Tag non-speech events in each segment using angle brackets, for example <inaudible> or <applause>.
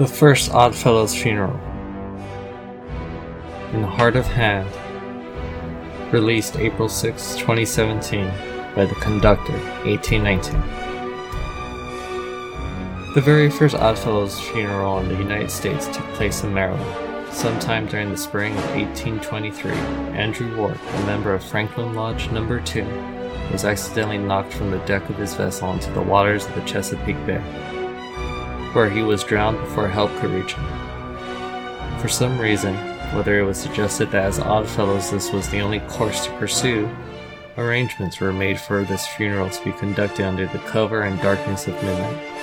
The first Oddfellows funeral. In the Heart of Hand. Released April 6, 2017, by The Conductor, 1819. The very first Oddfellows funeral in the United States took place in Maryland. Sometime during the spring of 1823, Andrew Ward, a member of Franklin Lodge Number 2, was accidentally knocked from the deck of his vessel into the waters of the Chesapeake Bay, where he was drowned before help could reach him. For some reason, whether it was suggested that as Oddfellows this was the only course to pursue, arrangements were made for this funeral to be conducted under the cover and darkness of midnight.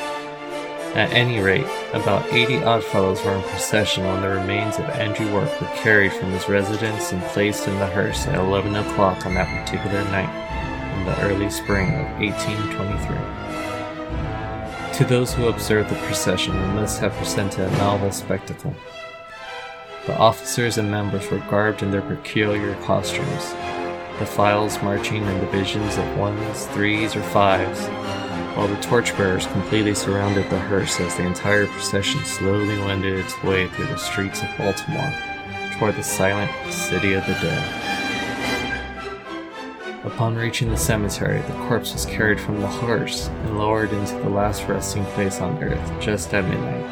At any rate, about 80 Oddfellows were in procession when the remains of Andrew Work were carried from his residence and placed in the hearse at 11 o'clock on that particular night in the early spring of 1823. To those who observed the procession, it must have presented a novel spectacle. The officers and members were garbed in their peculiar costumes, the files marching in divisions of ones, threes, or fives, while the torchbearers completely surrounded the hearse as the entire procession slowly wended its way through the streets of Baltimore toward the silent city of the dead. Upon reaching the cemetery, the corpse was carried from the hearse and lowered into the last resting place on earth just at midnight,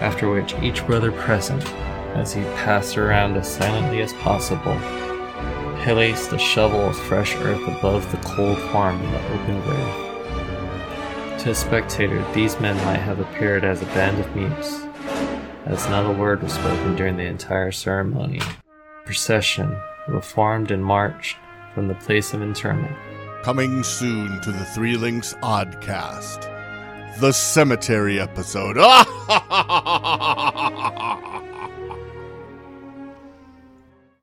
after which each brother present, as he passed around as silently as possible, placed a shovel of fresh earth above the cold form in the open grave. To a spectator, these men might have appeared as a band of mutes, as not a word was spoken during the entire ceremony. The procession reformed and marched from the place of interment. Coming soon to the Three Links Oddcast, the cemetery episode. <laughs>